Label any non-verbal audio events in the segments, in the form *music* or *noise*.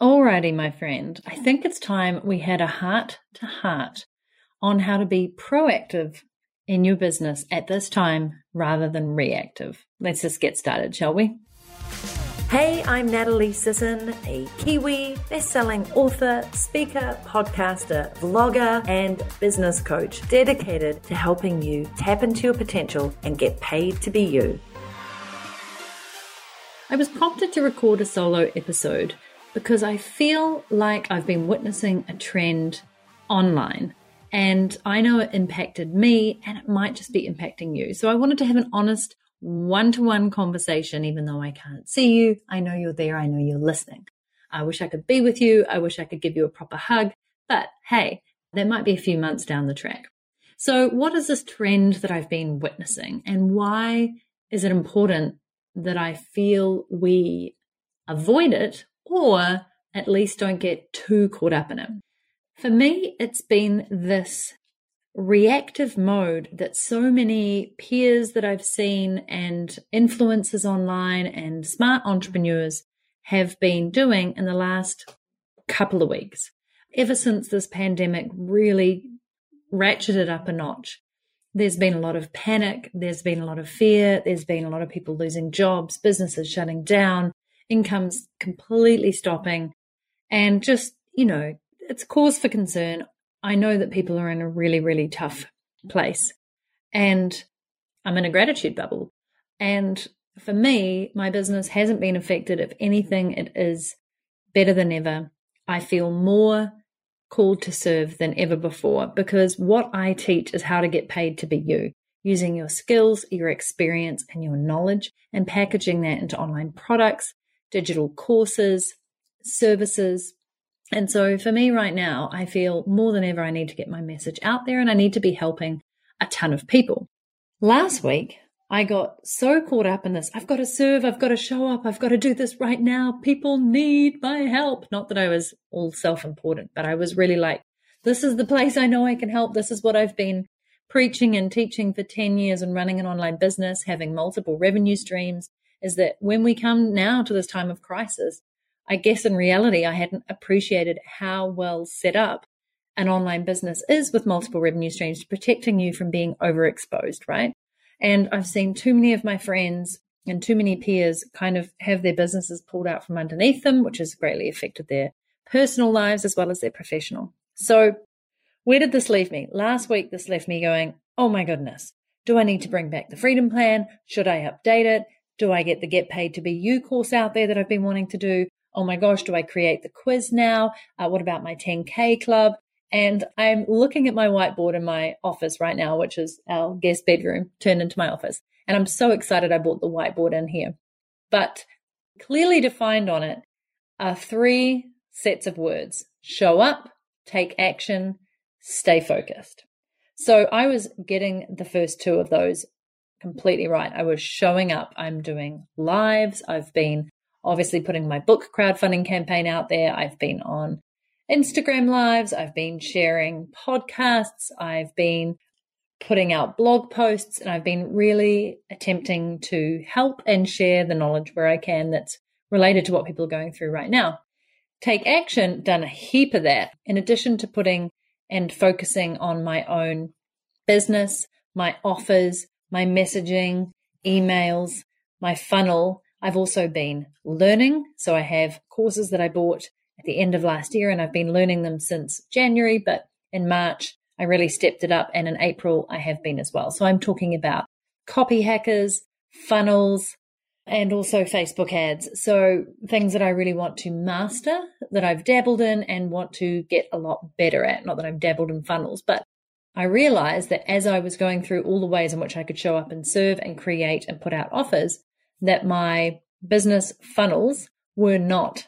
Alrighty, my friend. I think it's time we had a heart to heart on how to be proactive in your business at this time rather than reactive. Let's just get started, shall we? Hey, I'm Natalie Sisson, a Kiwi, best-selling author, speaker, podcaster, vlogger, and business coach dedicated to helping you tap into your potential and get paid to be you. I was prompted to record a solo episode because I feel like I've been witnessing a trend online and I know it impacted me and it might just be impacting you. So I wanted to have an honest one to one conversation, even though I can't see you. I know you're there. I know you're listening. I wish I could be with you. I wish I could give you a proper hug, but hey, that might be a few months down the track. So what is this trend that I've been witnessing and why is it important that I feel we avoid it or at least don't get too caught up in it. For me, it's been this reactive mode that so many peers that I've seen and influencers online and smart entrepreneurs have been doing in the last couple of weeks. Ever since this pandemic really ratcheted up a notch, there's been a lot of panic, there's been a lot of fear, there's been a lot of people losing jobs, businesses shutting down, income's completely stopping, and just, you know, it's cause for concern. I know that people are in a really, really tough place. And I'm in a gratitude bubble. And for me, my business hasn't been affected. If anything, it is better than ever. I feel more called to serve than ever before because what I teach is how to get paid to be you, using your skills, your experience, and your knowledge and packaging that into online products digital courses, services. And so for me right now, I feel more than ever I need to get my message out there and I need to be helping a ton of people. Last week, I got so caught up in this. I've got to serve. I've got to show up. I've got to do this right now. People need my help. Not that I was all self important, but I was really like, this is the place I know I can help. This is what I've been preaching and teaching for 10 years and running an online business, having multiple revenue streams, is that when we come now to this time of crisis, I guess in reality, I hadn't appreciated how well set up an online business is with multiple revenue streams, protecting you from being overexposed, right? And I've seen too many of my friends and too many peers kind of have their businesses pulled out from underneath them, which has greatly affected their personal lives as well as their professional. So, where did this leave me? Last week, this left me going, oh my goodness, do I need to bring back the freedom plan? Should I update it? Do I get the Get Paid to Be You course out there that I've been wanting to do? Oh my gosh, do I create the quiz now? Uh, what about my 10K club? And I'm looking at my whiteboard in my office right now, which is our guest bedroom turned into my office. And I'm so excited I bought the whiteboard in here. But clearly defined on it are three sets of words show up, take action, stay focused. So I was getting the first two of those completely right. I was showing up. I'm doing lives. I've been obviously putting my book crowdfunding campaign out there. I've been on Instagram lives. I've been sharing podcasts. I've been putting out blog posts and I've been really attempting to help and share the knowledge where I can that's related to what people are going through right now. Take action, done a heap of that in addition to putting and focusing on my own business, my offers, my messaging, emails, my funnel. I've also been learning. So I have courses that I bought at the end of last year and I've been learning them since January, but in March, I really stepped it up. And in April, I have been as well. So I'm talking about copy hackers, funnels, and also Facebook ads. So things that I really want to master that I've dabbled in and want to get a lot better at. Not that I've dabbled in funnels, but I realized that as I was going through all the ways in which I could show up and serve and create and put out offers, that my business funnels were not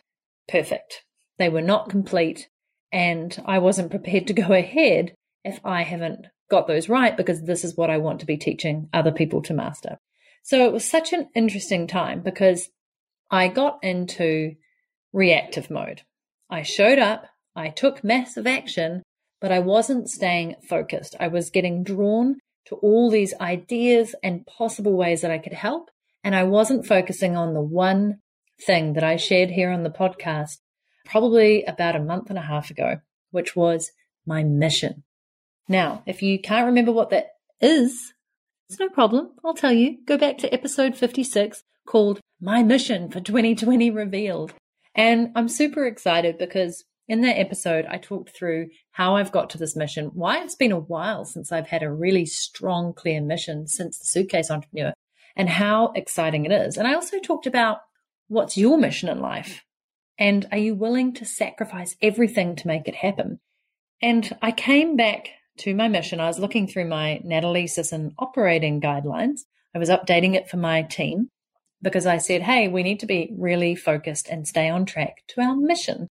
perfect. They were not complete. And I wasn't prepared to go ahead if I haven't got those right because this is what I want to be teaching other people to master. So it was such an interesting time because I got into reactive mode. I showed up, I took massive action, but I wasn't staying focused. I was getting drawn to all these ideas and possible ways that I could help. And I wasn't focusing on the one thing that I shared here on the podcast probably about a month and a half ago, which was my mission. Now, if you can't remember what that is, it's no problem. I'll tell you. Go back to episode 56 called My Mission for 2020 Revealed. And I'm super excited because in that episode, I talked through how I've got to this mission, why it's been a while since I've had a really strong, clear mission since the suitcase entrepreneur, and how exciting it is. And I also talked about what's your mission in life? And are you willing to sacrifice everything to make it happen? And I came back to my mission. I was looking through my Natalie Sisson operating guidelines. I was updating it for my team because I said, hey, we need to be really focused and stay on track to our mission.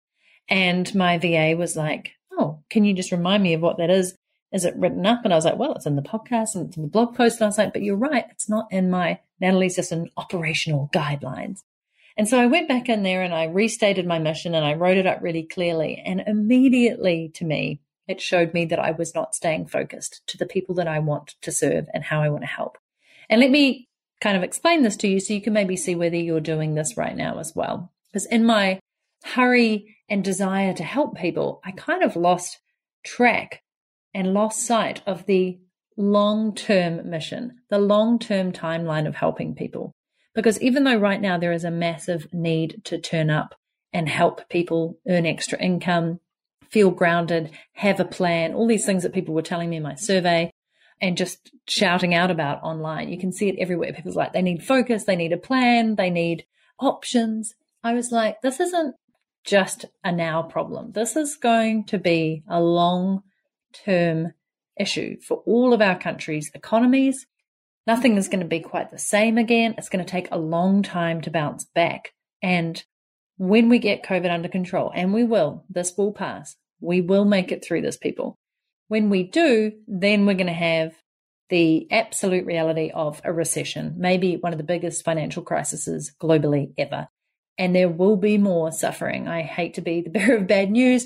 And my VA was like, oh, can you just remind me of what that is? Is it written up? And I was like, well, it's in the podcast and it's in the blog post. And I was like, but you're right. It's not in my Natalie Sisson operational guidelines. And so I went back in there and I restated my mission and I wrote it up really clearly. And immediately to me, it showed me that I was not staying focused to the people that I want to serve and how I want to help. And let me kind of explain this to you so you can maybe see whether you're doing this right now as well. Because in my hurry and desire to help people, I kind of lost track and lost sight of the long term mission, the long term timeline of helping people. Because even though right now there is a massive need to turn up and help people earn extra income, feel grounded, have a plan, all these things that people were telling me in my survey and just shouting out about online. You can see it everywhere. People's like, they need focus, they need a plan, they need options. I was like, this isn't just a now problem. This is going to be a long term issue for all of our countries' economies. Nothing is going to be quite the same again. It's going to take a long time to bounce back. And when we get COVID under control, and we will, this will pass. We will make it through this, people. When we do, then we're going to have the absolute reality of a recession, maybe one of the biggest financial crises globally ever and there will be more suffering. I hate to be the *laughs* bearer of bad news,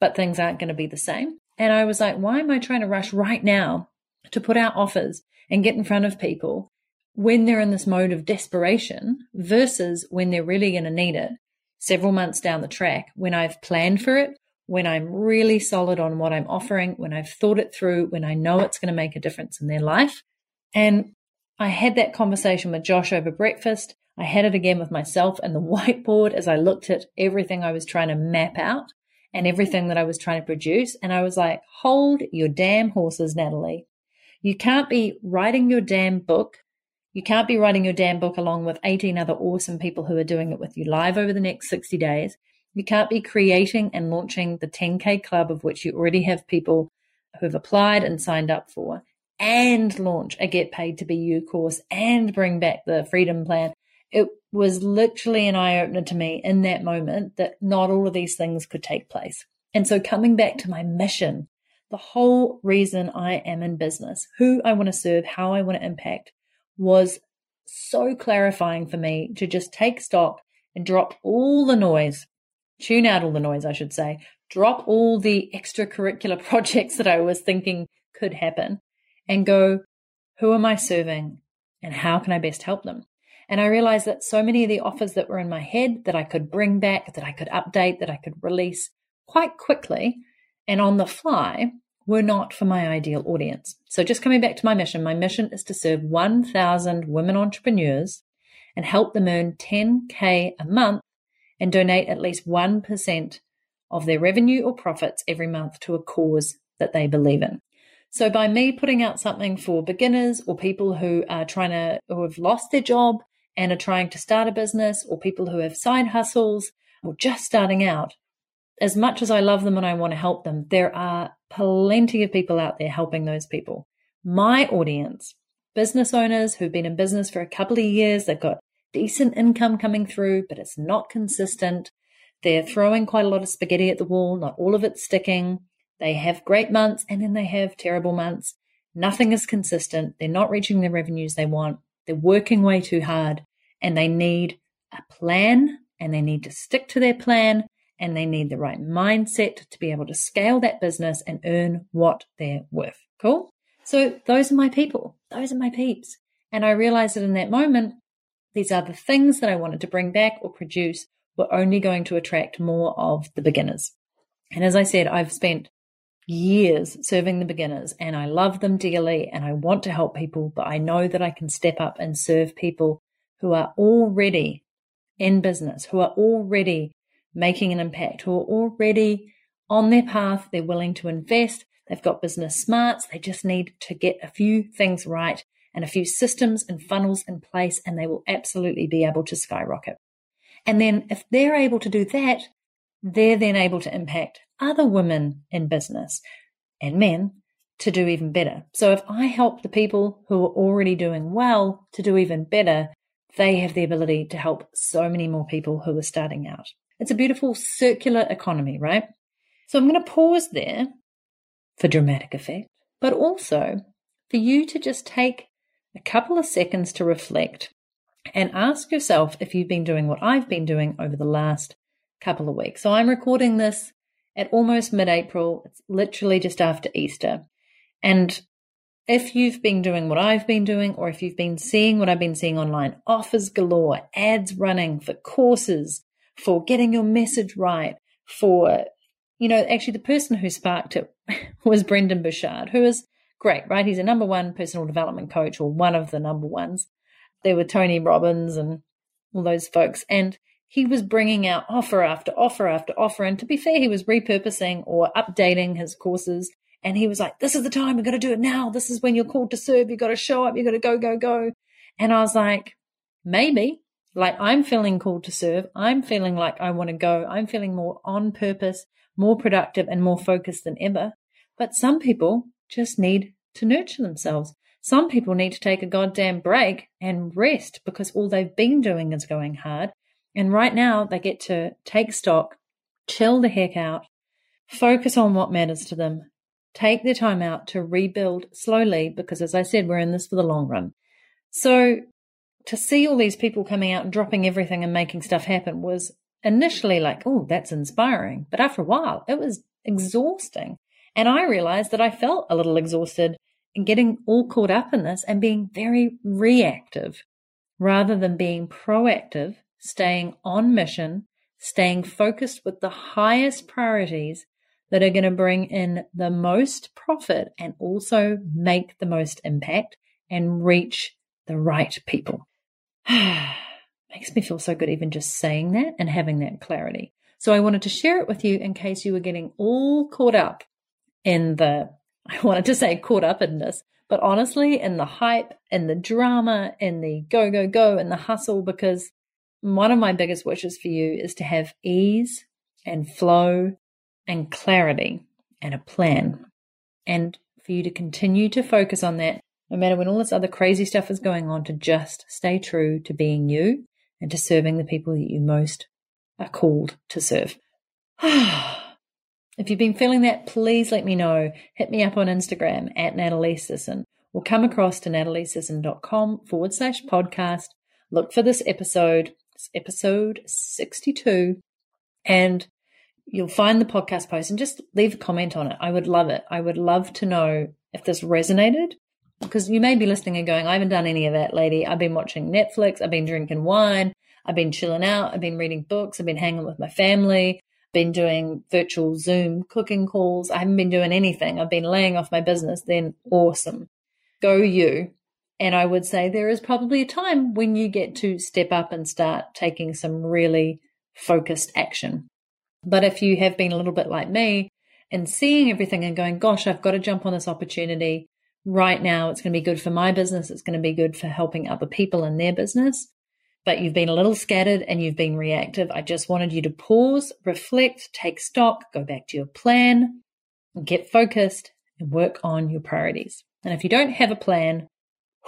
but things aren't going to be the same. And I was like, why am I trying to rush right now to put out offers and get in front of people when they're in this mode of desperation versus when they're really going to need it several months down the track when I've planned for it, when I'm really solid on what I'm offering, when I've thought it through, when I know it's going to make a difference in their life. And I had that conversation with Josh over breakfast. I had it again with myself and the *laughs* whiteboard as I looked at everything I was trying to map out and everything that I was trying to produce. And I was like, hold your damn horses, Natalie. You can't be writing your damn book. You can't be writing your damn book along with 18 other awesome people who are doing it with you live over the next 60 days. You can't be creating and launching the 10K club of which you already have people who have applied and signed up for and launch a get paid to be you course and bring back the freedom plan it was literally an eye opener to me in that moment that not all of these things could take place. And so coming back to my mission, the whole reason I am in business, who I want to serve, how I want to impact was so clarifying for me to just take stock and drop all the noise, tune out all the noise, I should say, drop all the extracurricular *laughs* projects that I was thinking could happen and go, who am I serving and how can I best help them? And I realized that so many of the offers that were in my head that I could bring back, that I could update, that I could release quite quickly and on the fly were not for my ideal audience. So just coming back to my mission, my mission is to serve 1,000 women entrepreneurs and help them earn 10K a month and donate at least 1% of their revenue or profits every month to a cause that they believe in. So by me putting out something for beginners or people who are trying to, who have lost their job and are trying to start a business or people who have side hustles or just starting out, as much as I love them and I want to help them, there are plenty of people out there helping those people. My audience, business owners who've been in business for a couple of years, they've got decent income coming through, but it's not consistent. They're throwing quite a lot of spaghetti at the wall, not all of it sticking. They have great months and then they have terrible months. Nothing is consistent. They're not reaching the revenues they want. They're working way too hard and they need a plan and they need to stick to their plan and they need the right mindset to be able to scale that business and earn what they're worth. Cool. So those are my people. Those are my peeps. And I realized that in that moment, these are the things that I wanted to bring back or produce we're only going to attract more of the beginners. And as I said, I've spent years serving the beginners and I love them dearly and I want to help people, but I know that I can step up and serve people who are already in business, who are already making an impact, who are already on their path. They're willing to invest. They've got business smarts. They just need to get a few things right and a few systems and funnels in place, and they will absolutely be able to skyrocket. And then if they're able to do that, they're then able to impact other women in business and men to do even better. So if I help the people who are already doing well to do even better, they have the ability to help so many more people who are starting out. It's a beautiful circular economy, right? So I'm going to pause there for dramatic effect, but also for you to just take a couple of seconds to reflect and ask yourself if you've been doing what I've been doing over the last couple of weeks. So I'm recording this at almost mid April. It's literally just after Easter. And if you've been doing what I've been doing, or if you've been seeing what I've been seeing online, offers galore, ads running for courses, for getting your message right, for, you know, actually the person who sparked it *laughs* was Brendon Burchard, who is great, right? He's a number one personal development coach or one of the number ones. There were Tony Robbins and all those folks. And he was bringing out offer after offer after offer. And to be fair, he was repurposing or updating his courses. And he was like, this is the time. We've got to do it now. This is when you're called to serve. You've got to show up. You've got to go, go, go. And I was like, maybe like I'm feeling called to serve. I'm feeling like I want to go. I'm feeling more on purpose, more productive and more focused than ever. But some people just need to nurture themselves. Some people need to take a goddamn break and rest because all they've been doing is going hard. And right now they get to take stock, chill the heck out, focus on what matters to them, take their time out to rebuild slowly because, as I said, we're in this for the long run. So to see all these people coming out and dropping everything and making stuff happen was initially like, oh, that's inspiring. But after a while, it was exhausting. And I realized that I felt a little exhausted in getting all caught up in this and being very reactive rather than being proactive, staying on mission, staying focused with the highest priorities that are going to bring in the most profit and also make the most impact and reach the right people. *sighs* Makes me feel so good even just saying that and having that clarity. So I wanted to share it with you in case you were getting all caught up in the, *laughs* I wanted to say caught up in this, but honestly, in the hype, in the drama, in the go, go, go, in the hustle, because one of my biggest wishes for you is to have ease and flow and clarity and a plan. And for you to continue to focus on that, no matter when all this other crazy stuff is going on, to just stay true to being you and to serving the people that you most are called to serve. *sighs* If you've been feeling that, please let me know. Hit me up on Instagram at Natalie Sisson or come across to nataliesisson.com forward slash podcast. Look for this episode. It's episode 62 and you'll find the podcast post and just leave a comment on it. I would love it. I would love to know if this resonated because you may be listening and going, I haven't done any of that, lady. I've been watching Netflix. I've been drinking wine. I've been chilling out. I've been reading books. I've been hanging with my family been doing virtual Zoom cooking calls. I haven't been doing anything. I've been laying off my business. Then awesome. Go you. And I would say there is probably a time when you get to step up and start taking some really focused action. But if you have been a little bit like me and seeing everything and going, gosh, I've got to jump on this opportunity right now. It's going to be good for my business. It's going to be good for helping other people in their business but you've been a little scattered and you've been reactive. I just wanted you to pause, reflect, take stock, go back to your plan, get focused, and work on your priorities. And if you don't have a plan,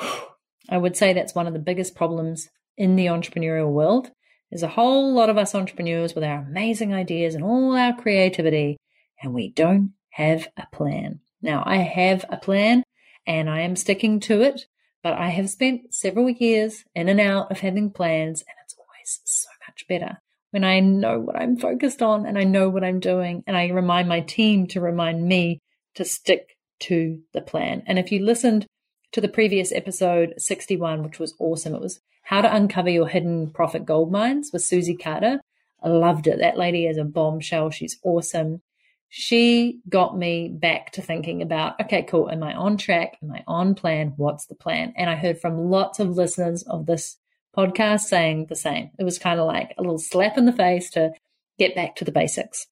*sighs* I would say that's one of the biggest problems in the entrepreneurial world. There's a whole lot of us entrepreneurs with our amazing ideas and all our creativity, and we don't have a plan. Now, I have a plan and I am sticking to it. But I have spent several years in and out of having plans, and it's always so much better when I know what I'm focused on and I know what I'm doing, and I remind my team to remind me to stick to the plan. And if you listened to the previous episode 61, which was awesome, it was how to uncover your hidden profit gold mines with Susie Carder. I loved it. That lady is a bombshell. She's awesome. She got me back to thinking about, okay, cool. Am I on track? Am I on plan? What's the plan? And I heard from lots of listeners of this podcast saying the same. It was kind of like a little slap in the face to get back to the basics.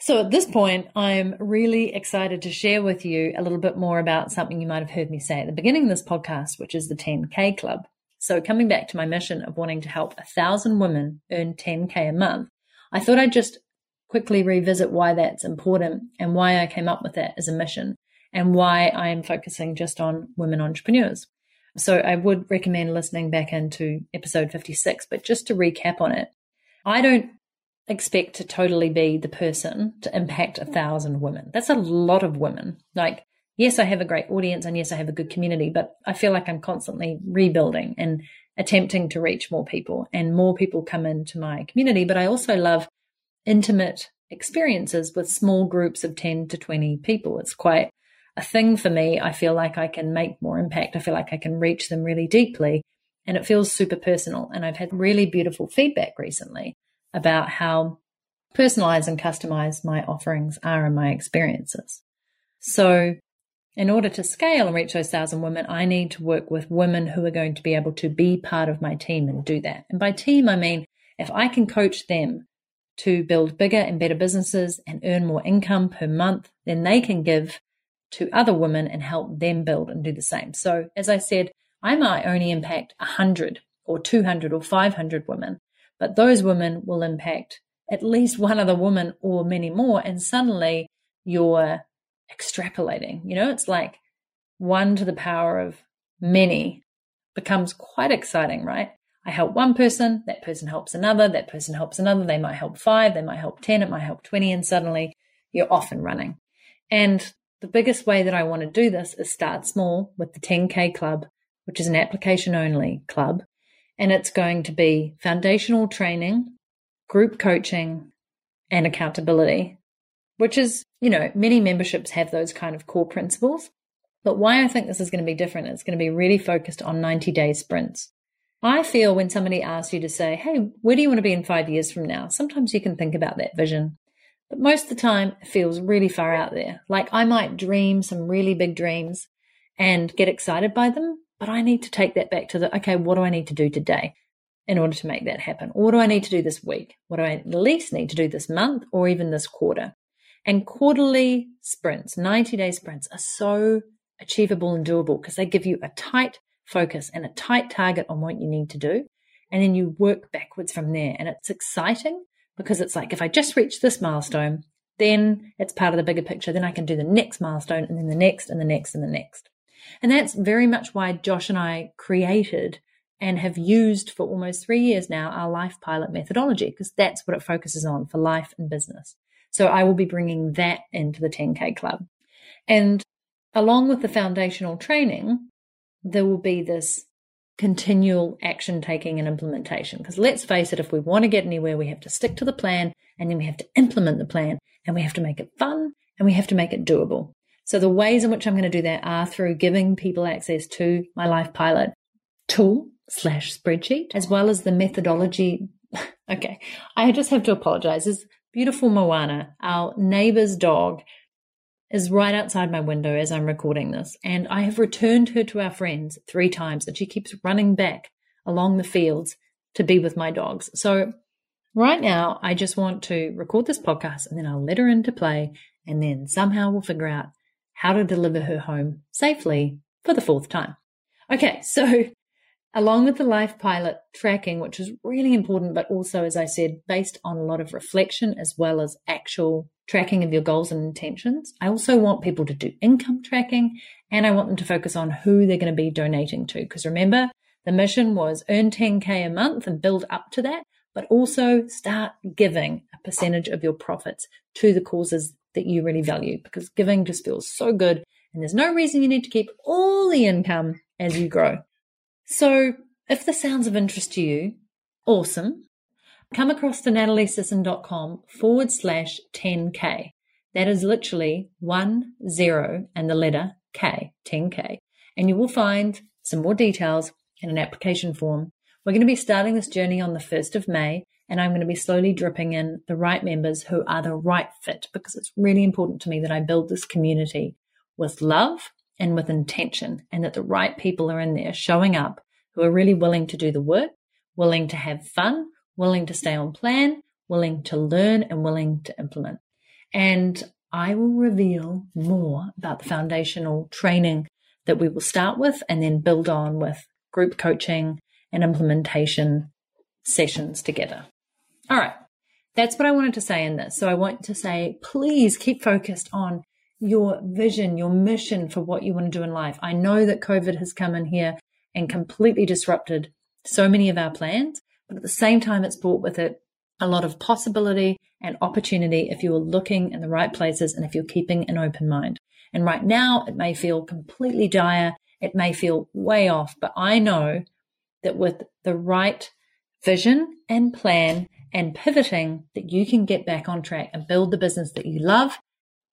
So at this point, I'm really excited to share with you a little bit more about something you might have heard me say at the beginning of this podcast, which is the 10K Club. So coming back to my mission of wanting to help a thousand women earn 10K a month, I thought I'd just quickly revisit why that's important and why I came up with that as a mission and why I am focusing just on women entrepreneurs. So I would recommend listening back into episode 56, but just to recap on it, I don't expect to totally be the person to impact a thousand women. That's a lot of women. Like, yes, I have a great audience and yes, I have a good community, but I feel like I'm constantly rebuilding and attempting to reach more people and more people come into my community. But I also love intimate experiences with small groups of 10 to 20 people. It's quite a thing for me. I feel like I can make more impact. I feel like I can reach them really deeply and it feels super personal. And I've had really beautiful feedback recently about how personalized and customized my offerings are and my experiences. So in order to scale and reach those thousand women, I need to work with women who are going to be able to be part of my team and do that. And by team, I mean if I can coach them to build bigger and better businesses and earn more income per month, then they can give to other women and help them build and do the same. So as I said, I might only impact 100 or 200 or 500 women, but those women will impact at least one other woman or many more. And suddenly you're extrapolating. You know, it's like one to the power of many becomes quite exciting, right? I help one person, that person helps another, that person helps another. They might help five, they might help 10, it might help 20, and suddenly you're off and running. And the biggest way that I want to do this is start small with the 10K Club, which is an application only club. And it's going to be foundational training, group coaching, and accountability, which is, you know, many memberships have those kind of core principles. But why I think this is going to be different, it's going to be really focused on 90 day sprints. I feel when somebody asks you to say, Hey, where do you want to be in five years from now? Sometimes you can think about that vision, but most of the time it feels really far out there. Like I might dream some really big dreams and get excited by them, but I need to take that back to the, okay, what do I need to do today in order to make that happen? What do I need to do this week? What do I at least need to do this month or even this quarter? And quarterly sprints, 90 day sprints are so achievable and doable because they give you a tight focus and a tight target on what you need to do. And then you work backwards from there. And it's exciting because it's like, if I just reach this milestone, then it's part of the bigger picture. Then I can do the next milestone and then the next and the next and the next. And that's very much why Josh and I created and have used for almost three years now our life pilot methodology, because that's what it focuses on for life and business. So I will be bringing that into the 10K club. And along with the foundational training, there will be this continual action taking and implementation. Because let's face it, if we want to get anywhere, we have to stick to the plan and then we have to implement the plan and we have to make it fun and we have to make it doable. So the ways in which I'm going to do that are through giving people access to my life pilot tool slash spreadsheet, as well as the methodology. *laughs* okay. I just have to apologize. This beautiful Moana, our neighbor's dog, is right outside my window as I'm recording this, and I have returned her to our friends three times, and she keeps running back along the fields to be with my dogs. So, right now, I just want to record this podcast and then I'll let her into play, and then somehow we'll figure out how to deliver her home safely for the fourth time. Okay, *laughs* so along with the life pilot tracking, which is really important, but also, as I said, based on a lot of reflection as well as actual tracking of your goals and intentions. I also want people to do income tracking and I want them to focus on who they're going to be donating to. Because remember, the mission was earn 10K a month and build up to that, but also start giving a percentage of your profits to the causes that you really value because giving just feels so good. And there's no reason you need to keep all the income as you grow. So if this sounds of interest to you, awesome come across to nataliesisson.com forward slash 10K. That is literally one zero and the letter K, 10K. And you will find some more details in an application form. We're going to be starting this journey on the 1st of May And I'm going to be slowly dripping in the right members who are the right fit because it's really important to me that I build this community with love and with intention and that the right people are in there showing up who are really willing to do the work, willing to have fun, willing to stay on plan, willing to learn and willing to implement. And I will reveal more about the foundational training that we will start with and then build on with group coaching and implementation sessions together. All right. That's what I wanted to say in this. So I want to say, please keep focused on your vision, your mission for what you want to do in life. I know that COVID has come in here and completely disrupted so many of our plans, but at the same time, it's brought with it a lot of possibility and opportunity if you're looking in the right places and if you're keeping an open mind. And right now, it may feel completely dire. It may feel way off, but I know that with the right vision and plan and pivoting that you can get back on track and build the business that you love,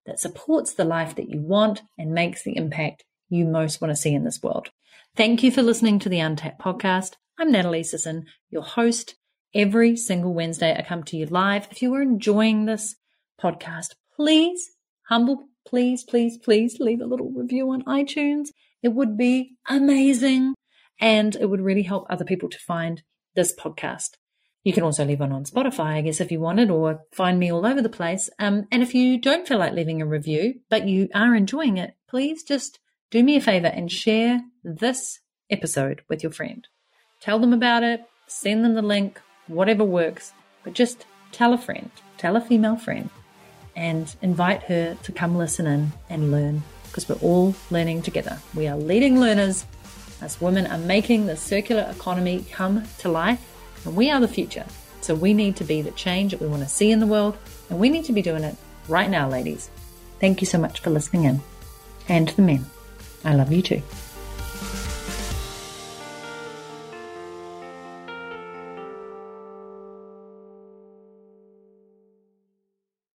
that supports the life that you want and makes the impact you most want to see in this world. Thank you for listening to the Untapped podcast. I'm Natalie Sisson, your host. Every single Wednesday, I come to you live. If you are enjoying this podcast, please, humble, please, please, please leave a little review on iTunes. It would be amazing and it would really help other people to find this podcast. You can also leave one on Spotify, I guess, if you wanted, or find me all over the place. Um, and if you don't feel like leaving a review, but you are enjoying it, please just do me a favor and share this episode with your friend. Tell them about it, send them the link, whatever works, but just tell a friend, tell a female friend, and invite her to come listen in and learn because we're all learning together. We are leading learners. As women are making the circular economy come to life, and we are the future. So we need to be the change that we want to see in the world, and we need to be doing it right now, ladies. Thank you so much for listening in. And the men, I love you too.